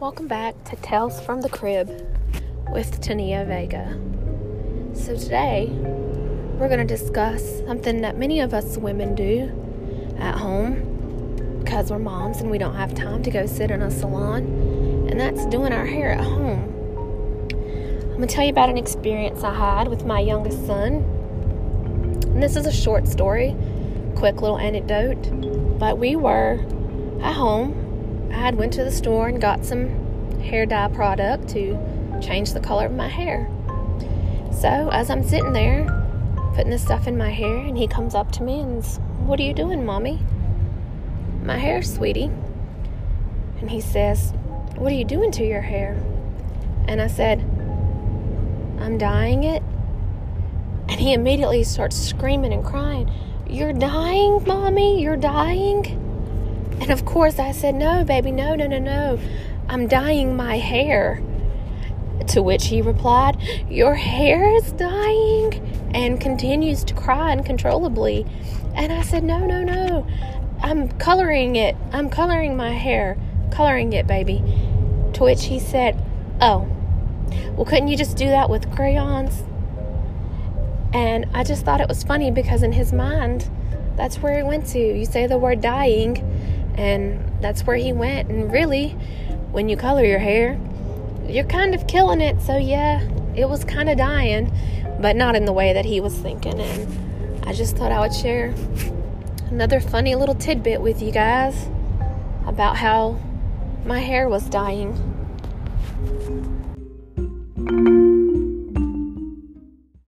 Welcome back to Tales from the Crib with Tania Vega. So, today we're going to discuss something that many of us women do at home because we're moms and we don't have time to go sit in a salon, and that's doing our hair at home. I'm going to tell you about an experience I had with my youngest son. And this is a short story, quick little anecdote, but we were at home I had went to the store and got some hair dye product to change the color of my hair. So as I'm sitting there putting this stuff in my hair, and he comes up to me and says, "What are you doing, mommy?" My hair, sweetie. And he says, "What are you doing to your hair?" And I said, "I'm dyeing it." And he immediately starts screaming and crying, "You're dying, mommy! You're dying!" And of course, I said, No, baby, no, no, no, no. I'm dyeing my hair. To which he replied, Your hair is dying, and continues to cry uncontrollably. And I said, No, no, no. I'm coloring it. I'm coloring my hair. Coloring it, baby. To which he said, Oh, well, couldn't you just do that with crayons? And I just thought it was funny because in his mind, that's where he went to. You say the word dying, and that's where he went. And really, when you color your hair, you're kind of killing it. So, yeah, it was kind of dying, but not in the way that he was thinking. And I just thought I would share another funny little tidbit with you guys about how my hair was dying.